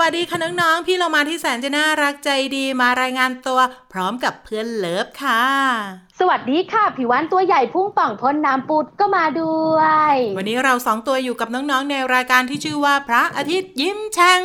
วัสดีคะน้องๆ พี่เรามาที่แสนจะน่ารักใจดีมารายงานตัว พร้อมกับเพื่อนเลิฟค่ะ สวัสดีค่ะผิววันตัวใหญ่พุ่งป่องพ้นน้ำปุดก็มาด้วย วันนี้เราสองตัวอยู่กับน้องๆ ในรายการที่ชื่อว่าพระอาทิตย์ยิ้มแฉ่ง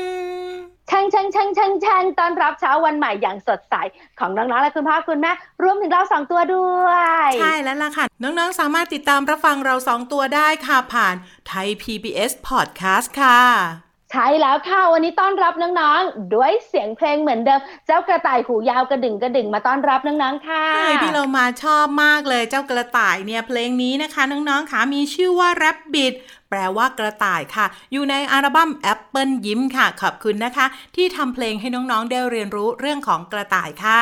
ช่างช่างช่างช่างช่างตอนรับเช้าวันใหม่อย่างสดใส ของน้องๆและคุณพ่อคุณแม่รวมถึงเราสองตัวด้วย ใช่แล้วล่ะค่ะ น้องๆ สามารถติดตามรับฟังเราสองตัวได้ค่ะผ่านไทย PBS Podcast ค่ะ ใช่แล้วค่ะ วันนี้ต้อนรับน้องๆ ด้วยเสียงเพลงเหมือนเดิม เจ้ากระต่ายหูยาวกระดึงกระดึงมาต้อนรับน้องๆ ค่ะใช่พี่เรามาชอบมากเลยเจ้ากระต่ายเนี่ยเพลงนี้นะคะ น้องๆค่ะมีชื่อว่า Rabbit แปลว่ากระต่ายค่ะ อยู่ในอัลบั้ม Apple ยิ้มค่ะ ขอบคุณนะคะ ที่ทำเพลงให้น้องๆ ได้เรียนรู้เรื่องของกระต่ายค่ะ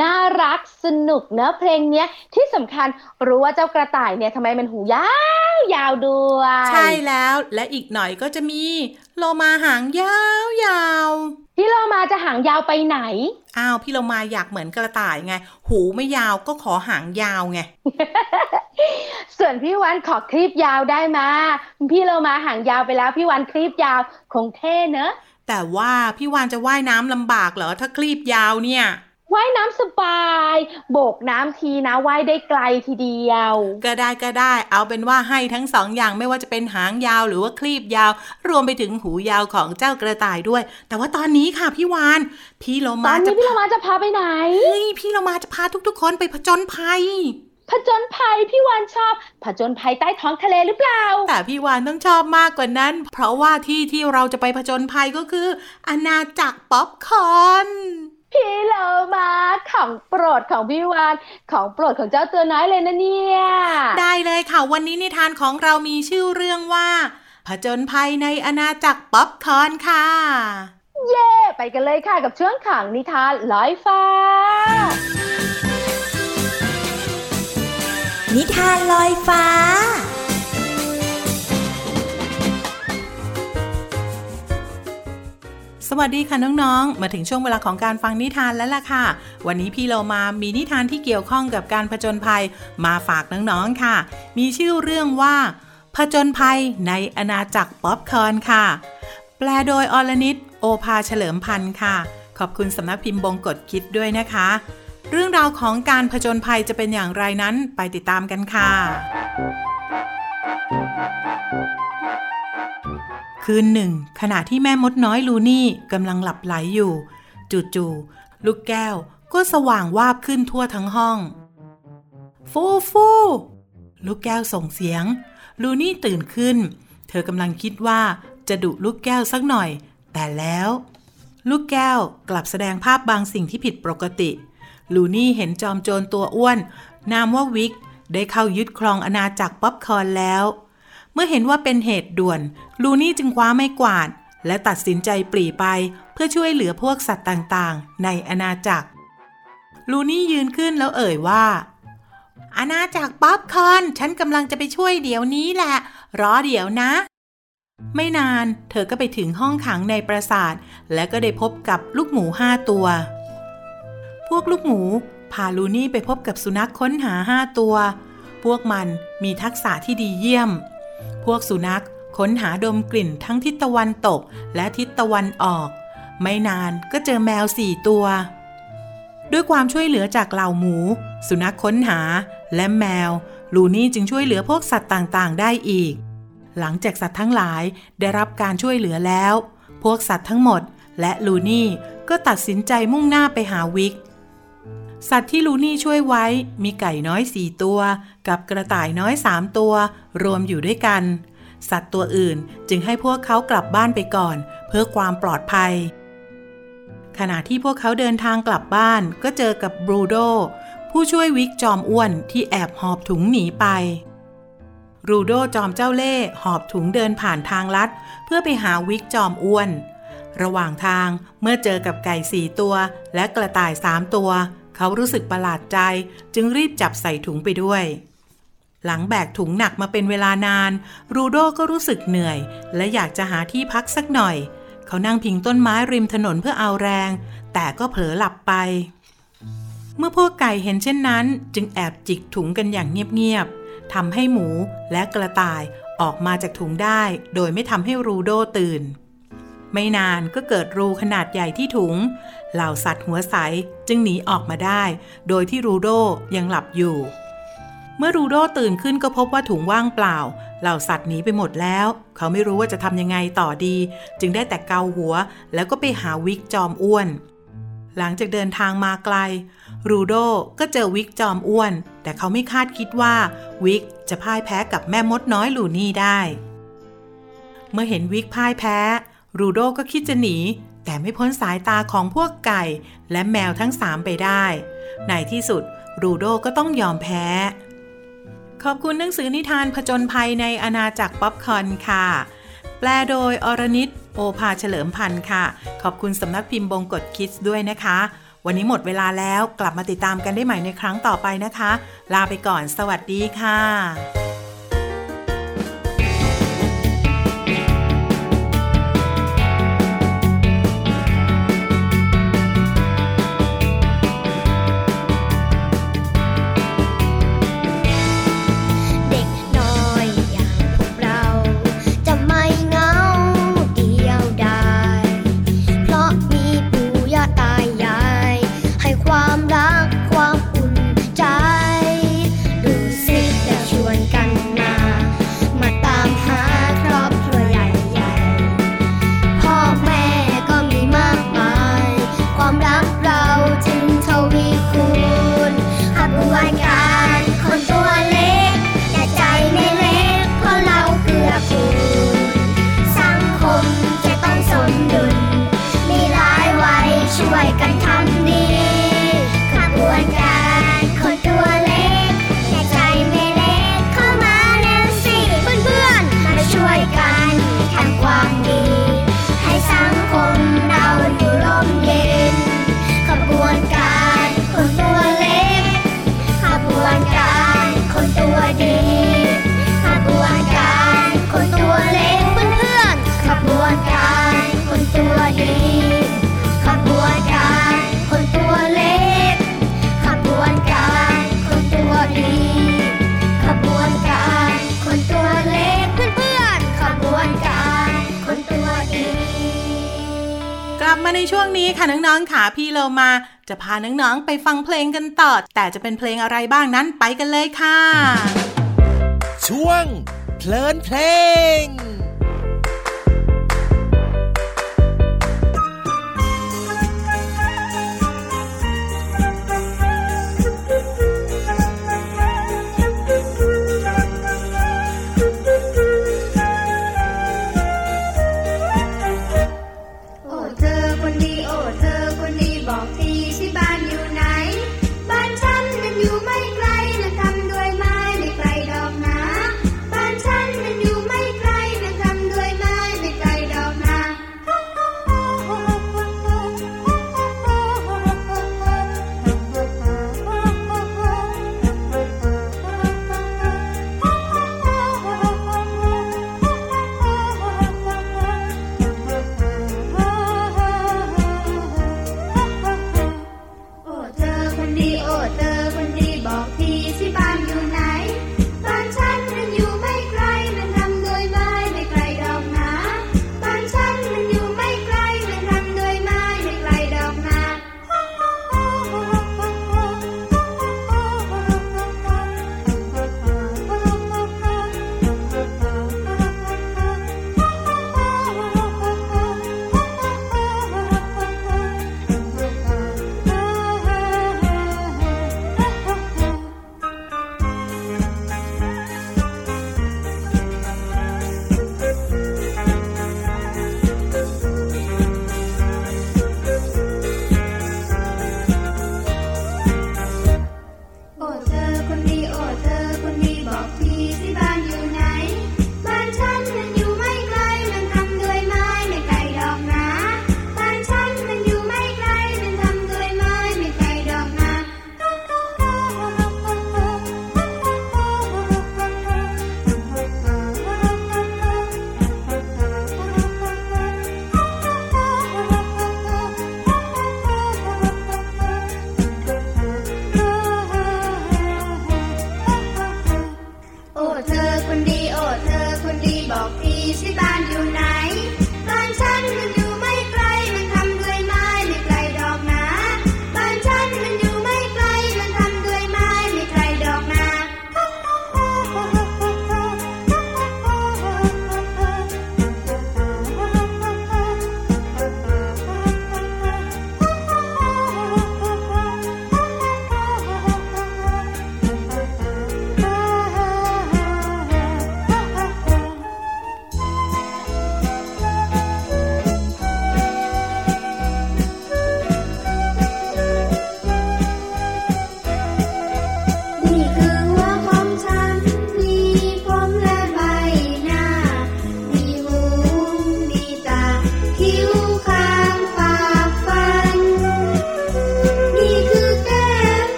น่ารักสนุกเนะเพลงเนี้ยที่สำคัญรู้ว่าเจ้ากระต่ายเนี่ยทำไมมันหูยาวยาวด้วย ใช่แล้วและอีกหน่อยก็จะมีโลมาหางยาวยาวพี่โลมาจะหางยาวไปไหน อ้าวพี่โลมาอยากเหมือนกระต่ายไง หูไม่ยาวก็ขอหางยาวไง ส่วนพี่วันขอคลิปยาวได้มาพี่โลมาหางยาวไปแล้วพี่วันคลิปยาวคงเท่เนอะแต่ว่าพี่วานจะว่ายน้ำลำบากเหรอถ้าคลีบยาวเนี่ย ว่ายน้ำสบาย โบกน้ำทีนะว่ายได้ไกลทีเดียว ก็ได้ก็ได้ เอาเป็นว่าให้ทั้งสองอย่างไม่ว่าจะเป็นหางยาวหรือว่าคลีบยาว รวมไปถึงหูยาวของเจ้ากระต่ายด้วย แต่ว่าตอนนี้ค่ะพี่วาน พี่โลมาจะพี่โลมาจะพาไปไหนเฮ้ยพี่โลมาจะพาทุกๆคนไปผจญภัยผจญภัยพี่วานชอบผจญภัยใต้ท้องทะเลหรือเปล่า แต่พี่วานต้องชอบมากกว่านั้น เพราะว่าที่ที่เราจะไปผจญภัยก็คืออาณาจักรป๊อปคอน พี่โลมาของโปรดของพี่วานของโปรดของเจ้าตัวน้อยเลยนะเนี่ย ได้เลยค่ะ วันนี้นิทานของเรามีชื่อเรื่องว่าผจญภัยในอาณาจักรป๊อปคอนค่ะ เย่ไปกันเลยค่ะกับช่วงขังนิทานลอยฟ้า นิทานลอยฟ้า สวัสดีค่ะน้องๆ มาถึงช่วงเวลาของการฟังนิทานแล้วล่ะค่ะ วันนี้พี่เรามามีนิทานที่เกี่ยวข้องกับการผจญภัยมาฝากน้องๆค่ะ มีชื่อเรื่องว่า ผจญภัยในอาณาจักรป๊อปคอร์นค่ะ แปลโดยอรนิตโอภาเฉลิมพันธ์ค่ะ ขอบคุณสำนักพิมพ์บงกชคิดส์ด้วยนะคะ เรื่องราวของการผจญภัยจะเป็นอย่างไรนั้นไปติดตามกันค่ะ คืนหนึ่ง ขณะที่แม่มดน้อยลูนี่กำลังหลับไหลอยู่ จู่ๆลูกแก้วก็สว่างวาบขึ้นทั่วทั้งห้อง ฟูฟูลูกแก้วส่งเสียง ลูนี่ตื่นขึ้น เธอกำลังคิดว่าจะดุลูกแก้วสักหน่อย แต่แล้ว ลูกแก้วกลับแสดงภาพบางสิ่งที่ผิดปกติ ลูนี่เห็นจอมโจรตัวอ้วน นามว่าวิก ได้เข้ายึดครองอาณาจักรป๊อปคอนแล้ว เมื่อเห็นว่าเป็นเหตุด่วน ลูนี่จึงคว้าไม้กวาด และตัดสินใจปรีไป เพื่อช่วยเหลือพวกสัตว์ต่างๆ ในอาณาจักร ลูนี่ยืนขึ้นแล้วเอ่ยว่า อาณาจักรป๊อปคอน ฉันกำลังจะไปช่วยเดี๋ยวนี้แหละ รอเดี๋ยวนะ ไม่นานเธอก็ไปถึงห้องขังในปราสาท และก็ได้พบกับลูกหมูห้าตัว พวกลูกหมูพาลูนี่ไปพบกับสุนัขค้นหาห้าตัว พวกมันมีทักษะที่ดีเยี่ยม พวกสุนัขค้นหาดมกลิ่นทั้งทิศตะวันตกและทิศตะวันออก ไม่นานก็เจอแมวสี่ตัว ด้วยความช่วยเหลือจากเหล่าหมู สุนัขค้นหาและแมว ลูนี่จึงช่วยเหลือพวกสัตว์ต่างๆ ได้อีก หลังจากสัตว์ทั้งหลายได้รับการช่วยเหลือแล้ว พวกสัตว์ทั้งหมดและลูนี่ก็ตัดสินใจมุ่งหน้าไปหาวิก สัตว์ที่ลูนี่ช่วยไว้มีไก่น้อยสี่ตัว กับกระต่ายน้อยสามตัว รวมอยู่ด้วยกัน สัตว์ตัวอื่นจึงให้พวกเขากลับบ้านไปก่อน เพื่อความปลอดภัย ขณะที่พวกเขาเดินทางกลับบ้านก็เจอกับบรูโดผู้ช่วยวิกจอมอ้วนที่แอบหอบถุงหนีไปรูโดจอมเจ้าเล่ห์หอบถุงเดินผ่านทางลัด เพื่อไปหาวิกจอมอ้วน ระหว่างทางเมื่อเจอกับไก่สี่ตัว และกระต่ายสามตัว เขารู้สึกประหลาดใจจึงรีบจับใส่ถุงไปด้วย หลังแบกถุงหนักมาเป็นเวลานาน รูโดก็รู้สึกเหนื่อย และอยากจะหาที่พักสักหน่อย เขานั่งพิงต้นไม้ริมถนนเพื่อเอาแรง แต่ก็เผลอหลับไป เมื่อพวกไก่เห็นเช่นนั้น จึงแอบจิกถุงกันอย่างเงียบๆทำให้หมูและกระต่ายออกมาจากถุงได้ โดยไม่ทำให้รูโดตื่นไม่นานก็เกิดรูขนาดใหญ่ที่ถุง เหล่าสัตว์หัวใสจึงหนีออกมาได้ โดยที่รูโดยังหลับอยู่ เมื่อรูโดตื่นขึ้นก็พบว่าถุงว่างเปล่า เหล่าสัตว์หนีไปหมดแล้ว เขาไม่รู้ว่าจะทำยังไงต่อดี จึงได้แต่เกาหัว แล้วก็ไปหาวิกจอมอ้วน หลังจากเดินทางมาไกล รูโดก็เจอวิกจอมอ้วน แต่เขาไม่คาดคิดว่า วิกจะพ่ายแพ้กับแม่มดน้อยลูนี่ได้ เมื่อเห็นวิกพ่ายแพ้รูโดก็คิดจะหนี แต่ไม่พ้นสายตาของพวกไก่และแมวทั้งสามไปได้ ในที่สุดรูโดก็ต้องยอมแพ้ ขอบคุณหนังสือนิทานผจญภัยในอาณาจักรป๊อปคอนค่ะ แปลโดยอรนิตโอภาเฉลิมพันธ์ค่ะ ขอบคุณสำนักพิมพ์บงกฎคิดด้วยนะคะ วันนี้หมดเวลาแล้วกลับมาติดตามกันได้ใหม่ในครั้งต่อไปนะคะ ลาไปก่อน สวัสดีค่ะ ช่วงนี้ค่ะน้องๆค่ะพี่เรามาจะพาน้องๆไปฟังเพลงกันต่อ แต่จะเป็นเพลงอะไรบ้างนั้นไปกันเลยค่ะ ช่วงเพลินเพลง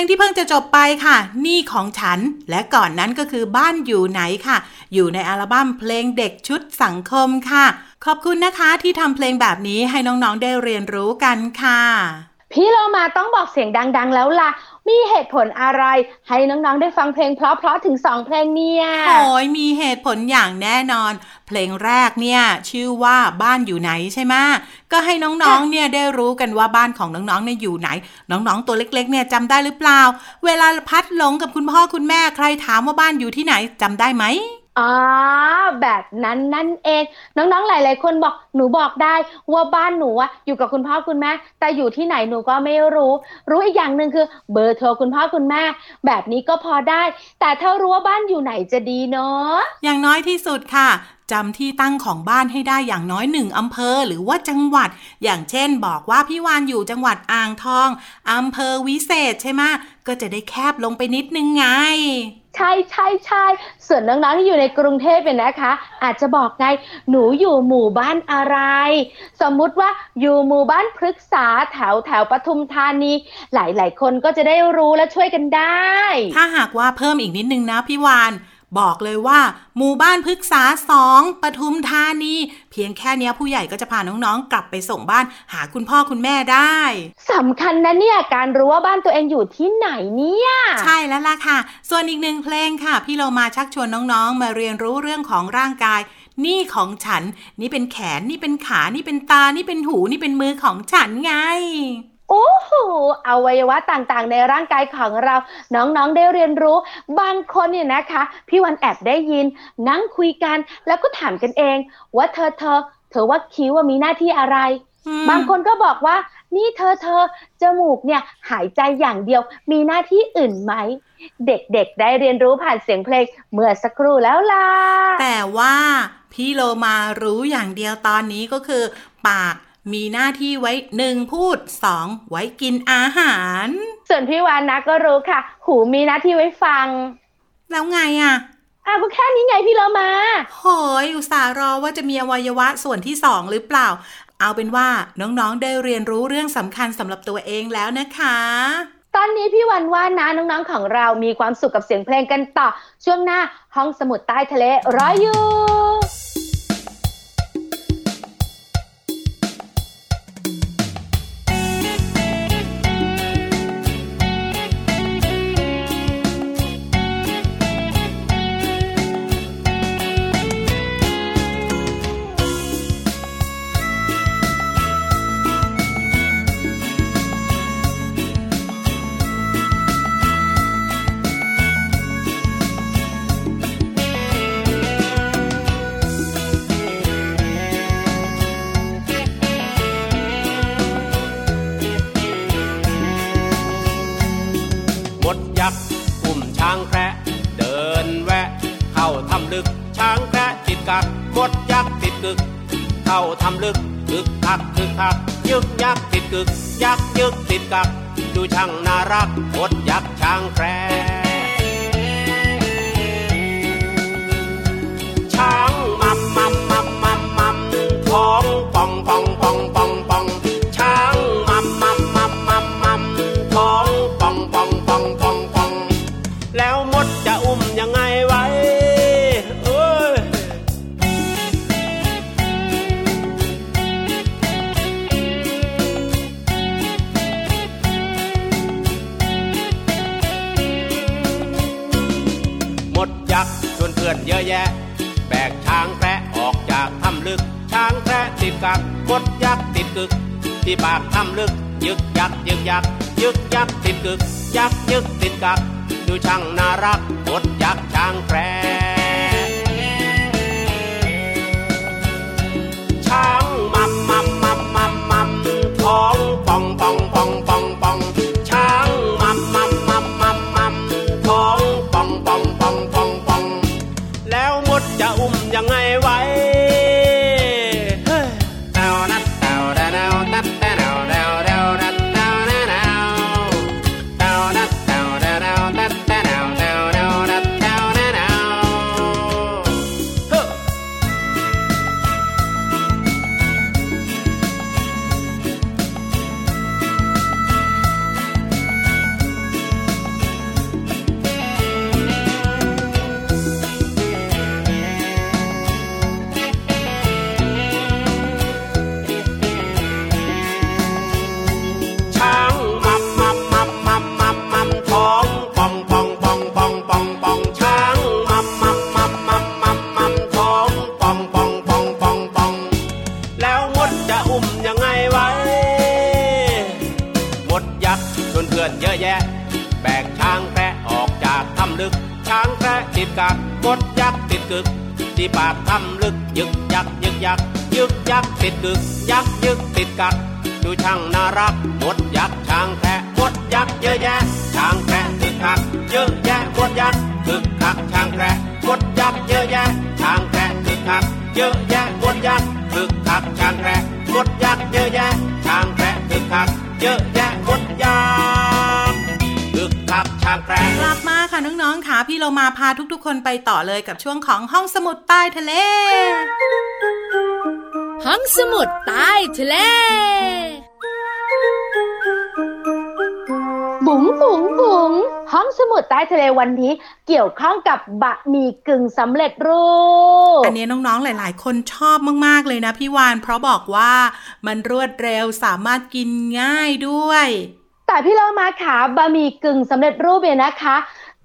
งที่เพิ่งจะจบไปค่ะ นี่ของฉัน และก่อนนั้นก็คือบ้านอยู่ไหนค่ะ อยู่ในอัลบั้มเพลงเด็กชุดสังคมค่ะ ขอบคุณนะคะที่ทำเพลงแบบนี้ให้น้องๆได้เรียนรู้กันค่ะ พี่เรามาต้องบอกเสียงดัง ๆ แล้วล่ะ มีเหตุผลอะไร ให้น้อง ๆ ได้ฟังเพลงเพราะๆถึงสองเพลงเนี่ย โอ้ยมีเหตุผลอย่างแน่นอน เพลงแรกเนี่ยชื่อว่าบ้านอยู่ไหนใช่ไหมก็ให้น้องๆเนี่ยได้รู้กันว่าบ้านของน้องๆเนี่ยอยู่ไหน น้องๆตัวเล็กๆเนี่ยจำได้หรือเปล่า เวลาพัดหลงกับคุณพ่อคุณแม่ใครถามว่าบ้านอยู่ที่ไหนจำได้ไหม อ๋อแบบนั้นนั่นเอง น้องๆหลาย ๆ คนบอกหนูบอกได้ว่าบ้านหนูอะอยู่กับคุณพ่อคุณแม่ แต่อยู่ที่ไหนหนูก็ไม่รู้ รู้อีกอย่างหนึ่งคือ เบอร์โทรคุณพ่อคุณแม่ แบบนี้ก็พอได้ แต่ถ้ารู้ว่าบ้านอยู่ไหนจะดีเนาะอย่างน้อยที่สุดค่ะจำที่ตั้งของบ้านให้ได้อย่างน้อยหนึ่งอำเภอหรือว่าจังหวัด อย่างเช่นบอกว่าพี่วานอยู่จังหวัดอ่างทองอำเภอวิเศษใช่ไหมก็จะได้แคบลงไปนิดนึงไง ใช่ใช่ใช่ส่วนน้องๆที่อยู่ในกรุงเทพเป็นนะคะ อาจจะบอกไงหนูอยู่หมู่บ้านอะไร สมมุติว่าอยู่หมู่บ้านพฤกษาแถวแถวปทุมธานี หลายๆ คนก็จะได้รู้และช่วยกันได้ ถ้าหากว่าเพิ่มอีกนิดนึงนะพี่วาน บอกเลยว่า หมู่บ้านพฤกษาสองปทุมธานี เพียงแค่เนี้ยผู้ใหญ่ก็จะพาน้องๆ กลับไปส่งบ้านหาคุณพ่อคุณแม่ได้สำคัญนะเนี่ยการรู้ว่าบ้านตัวเองอยู่ที่ไหนเนี่ย ใช่แล้วล่ะค่ะ ส่วนอีกหนึ่งเพลงค่ะ พี่เรามาชักชวนน้องๆ มาเรียนรู้เรื่องของร่างกาย นี่ของฉัน นี่เป็นแขนนี่เป็นขานี่เป็นตานี่เป็นหูนี่เป็นมือของฉันไง โอ้โหอวัยวะต่างๆ ในร่างกายของเรา น้องๆได้เรียนรู้ บางคนเนี่ยนะคะ พี่วันแอบได้ยิน นั่งคุยกัน แล้วก็ถามกันเอง ว่าเธอเธอ เธอว่าคิ้วว่ามีหน้าที่อะไรอืมบางคนก็บอกว่า นี่เธอเธอจมูกเนี่ยหายใจอย่างเดียว มีหน้าที่อื่นไหม เด็กๆ ได้เรียนรู้ผ่านเสียงเพลงเมื่อสักครู่แล้วล่ะแต่ว่าพี่โลมารู้อย่างเดียวตอนนี้ก็คือ ปาก มีหน้าที่ไว้หนึ่งพูดสองไว้กินอาหาร ส่วนพี่วานนะก็รู้ค่ะ หูมีหน้าที่ไว้ฟัง แล้วไงอะอ้าวก็แค่นี้ไงพี่เรามาโหยอุตส่าห์รอว่าจะมีอวัยวะส่วนที่สองหรือเปล่า เอาเป็นว่าน้องๆได้เรียนรู้เรื่องสำคัญสำหรับตัวเองแล้วนะคะ ตอนนี้พี่วันว่านะน้องๆของเรามีความสุขกับเสียงเพลงกันต่อ ช่วงหน้าห้องสมุดใต้ทะเลรออยู่ คักยึกยักติดกึก ยักยึกติดกัก ดูช่างน่ารักหมดยักษ์ช้างแครช้างมัมมัมมัมมัมมัมท้องป่องป่องป่องป่อง ดยักติดกึก ที่ปากถ้ำลึก ยึกยักยึกยักยึกยักติดกึก ยักยึกติดกัก ดูช่างน่ารักหมดยักช่างแคร มาค่ะน้องๆค่ะ พี่เรามาพาทุกๆ คนไปต่อเลยกับช่วงของห้องสมุดใต้ทะเล ห้องสมุดใต้ทะเล บุ๋งบุ๋งบุ๋งห้องสมุดใต้ทะเลวันนี้ เกี่ยวข้องกับบะหมี่กึ่งสำเร็จรูป อันนี้น้องๆ หลายๆ คนชอบมากๆ เลยนะพี่วาน เพราะบอกว่ามันรวดเร็วสามารถกินง่ายด้วย แต่พี่เรามาขาบะหมี่กึ่งสำเร็จรูปเนี่ยนะคะ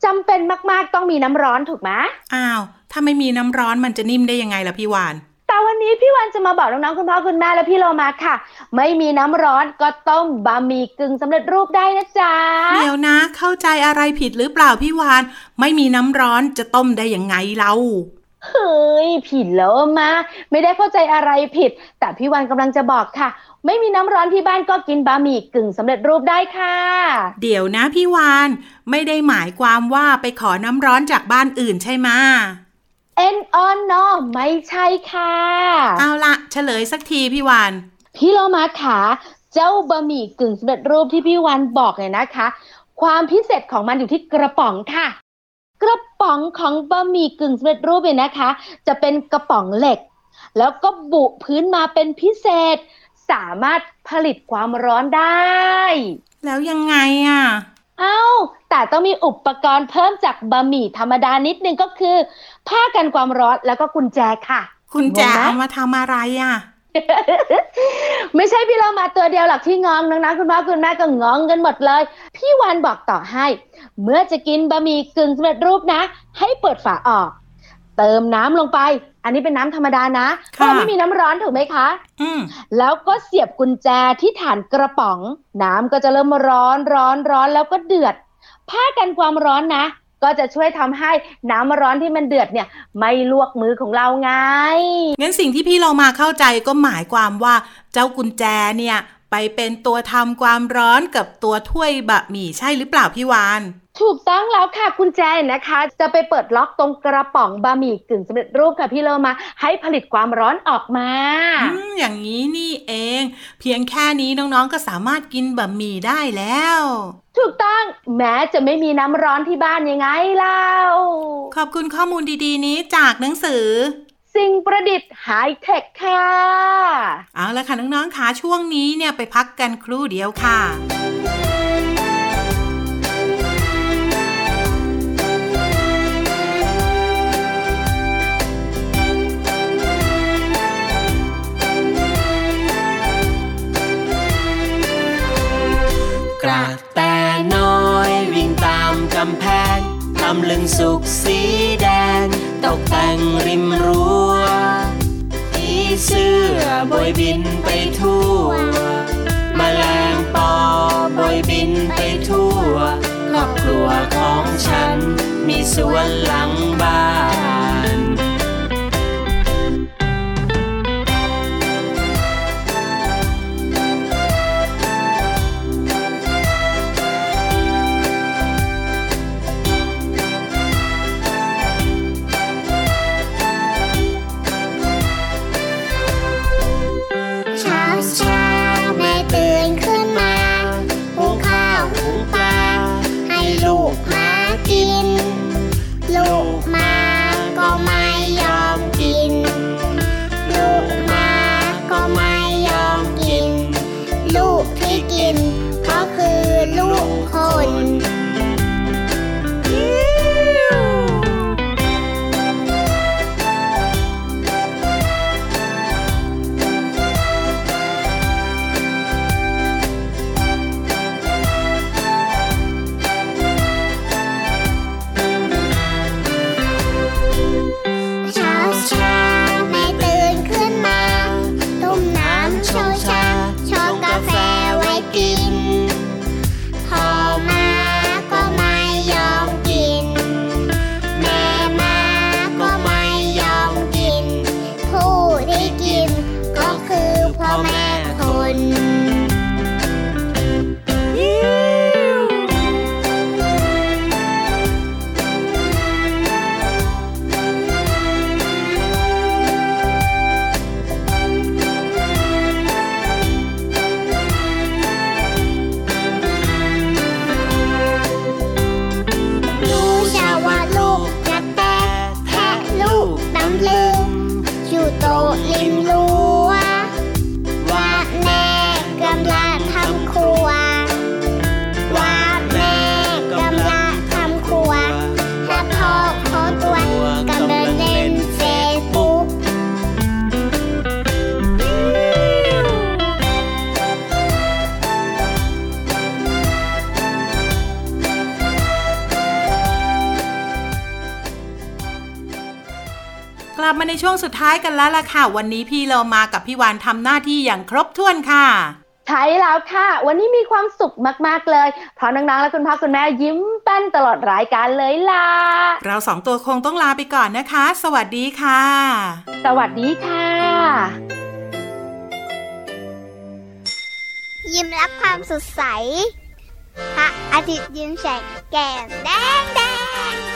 จำเป็นมากๆต้องมีน้ำร้อนถูกไหมอ้าว ถ้าไม่มีน้ำร้อนมันจะนิ่มได้ยังไงล่ะพี่วานแต่วันนี้พี่วันจะมาบอกน้องๆคุณพ่อคุณแม่และพี่โลมาค่ะ ไม่มีน้ำร้อนก็ต้มบะหมี่กึ่งสำเร็จรูปได้นะจ๊ะเดี๋ยวนะ เข้าใจอะไรผิดหรือเปล่าพี่วาน ไม่มีน้ำร้อนจะต้มได้ยังไงเรา เฮ้ยผิดแล้วมาไม่ได้เข้าใจอะไรผิด แต่พี่วันกำลังจะบอกค่ะ ไม่มีน้ำร้อนที่บ้านก็กินบะหมี่กึ่งสำเร็จรูปได้ค่ะ เดี๋ยวนะพี่วาน ไม่ได้หมายความว่าไปขอน้ำร้อนจากบ้านอื่นใช่ไหมะ N on no ไม่ใช่ค่ะ เอาละเฉลยสักทีพี่วาน พี่โลมาขาเจ้าบะหมี่กึ่งสำเร็จรูปที่พี่วันบอกเนี่ยนะคะ ความพิเศษของมันอยู่ที่กระป๋องค่ะ กระป๋องของบะหมี่กึ่งสำเร็จรูปเนี่ยนะคะ จะเป็นกระป๋องเหล็ก แล้วก็บุพื้นมาเป็นพิเศษ สามารถผลิตความร้อนได้ แล้วยังไงอะ เอ้า แต่ต้องมีอุปกรณ์เพิ่มจากบะหมี่ธรรมดานิดนึงก็คือ ผ้ากันความร้อนแล้วก็กุญแจค่ะคุณแจงงไหมเอามาทำอะไรอะ ไม่ใช่พี่เรามาตัวเดียวหรอกที่งองน้องๆคุณพ่อคุณแม่ก็งองกันหมดเลย พี่วันบอกต่อให้ เมื่อจะกินบะหมี่กึ่งสำเร็จรูปนะ ให้เปิดฝาออก เติมน้ำลงไป อันนี้เป็นน้ำธรรมดานะเพค่ะราะไม่มีน้ำร้อนถูกไหมคะอืมแล้วก็เสียบกุญแจที่ฐานกระป๋อง น้ำก็จะเริ่มร้อนร้อนร้อนแล้วก็เดือดผ้ากันความร้อนนะ ก็จะช่วยทำให้น้ำร้อนที่มันเดือดเนี่ย ไม่ลวกมือของเราไงงั้นสิ่งที่พี่เรามาเข้าใจก็หมายความว่าเจ้ากุญแจเนี่ย ไปเป็นตัวทำความร้อนกับตัวถ้วยบะหมี่ใช่หรือเปล่าพี่วาน ถูกต้องแล้วค่ะกุญแจนะคะ จะไปเปิดล็อกตรงกระป๋องบะหมี่กึ่งสำเร็จรูปค่ะพี่โลมา ให้ผลิตความร้อนออกมาอืมอย่างนี้นี่เอง เพียงแค่นี้น้องๆก็สามารถกินบะหมี่ได้แล้วถูกต้องแม้จะไม่มีน้ำร้อนที่บ้านยังไงเล่าขอบคุณข้อมูลดีๆ นี้จากหนังสือ สิ่งประดิษฐ์ไฮเทคค่ะ เอาละค่ะน้องๆคะช่วงนี้เนี่ยไปพักกันครู่เดียวค่ะ กระแตน้อยวิ่งตามกำแพงตำลึงสุกสีแดง ตกแต่งริมรั้วผีเสื้อบอยบินไปทั่วมแมลงปอบอยบินไปทั่วครอบครัวของฉัน มีสวนหลังบ้าน ในช่วงสุดท้ายกันแล้วล่ะค่ะ วันนี้พี่เรามากับพี่วานทำหน้าที่อย่างครบถ้วนค่ะใช่แล้วค่ะ วันนี้มีความสุขมาก ๆ เลย เพราะน้องๆ และคุณพ่อคุณแม่ยิ้มแป้นตลอดรายการเลยล่ะ เราสองตัวคงต้องลาไปก่อนนะคะ สวัสดีค่ะ สวัสดีค่ะ ยิ้มรับความสดใส พระอาทิตย์ยิ้มแฉกแก้มแดงแดง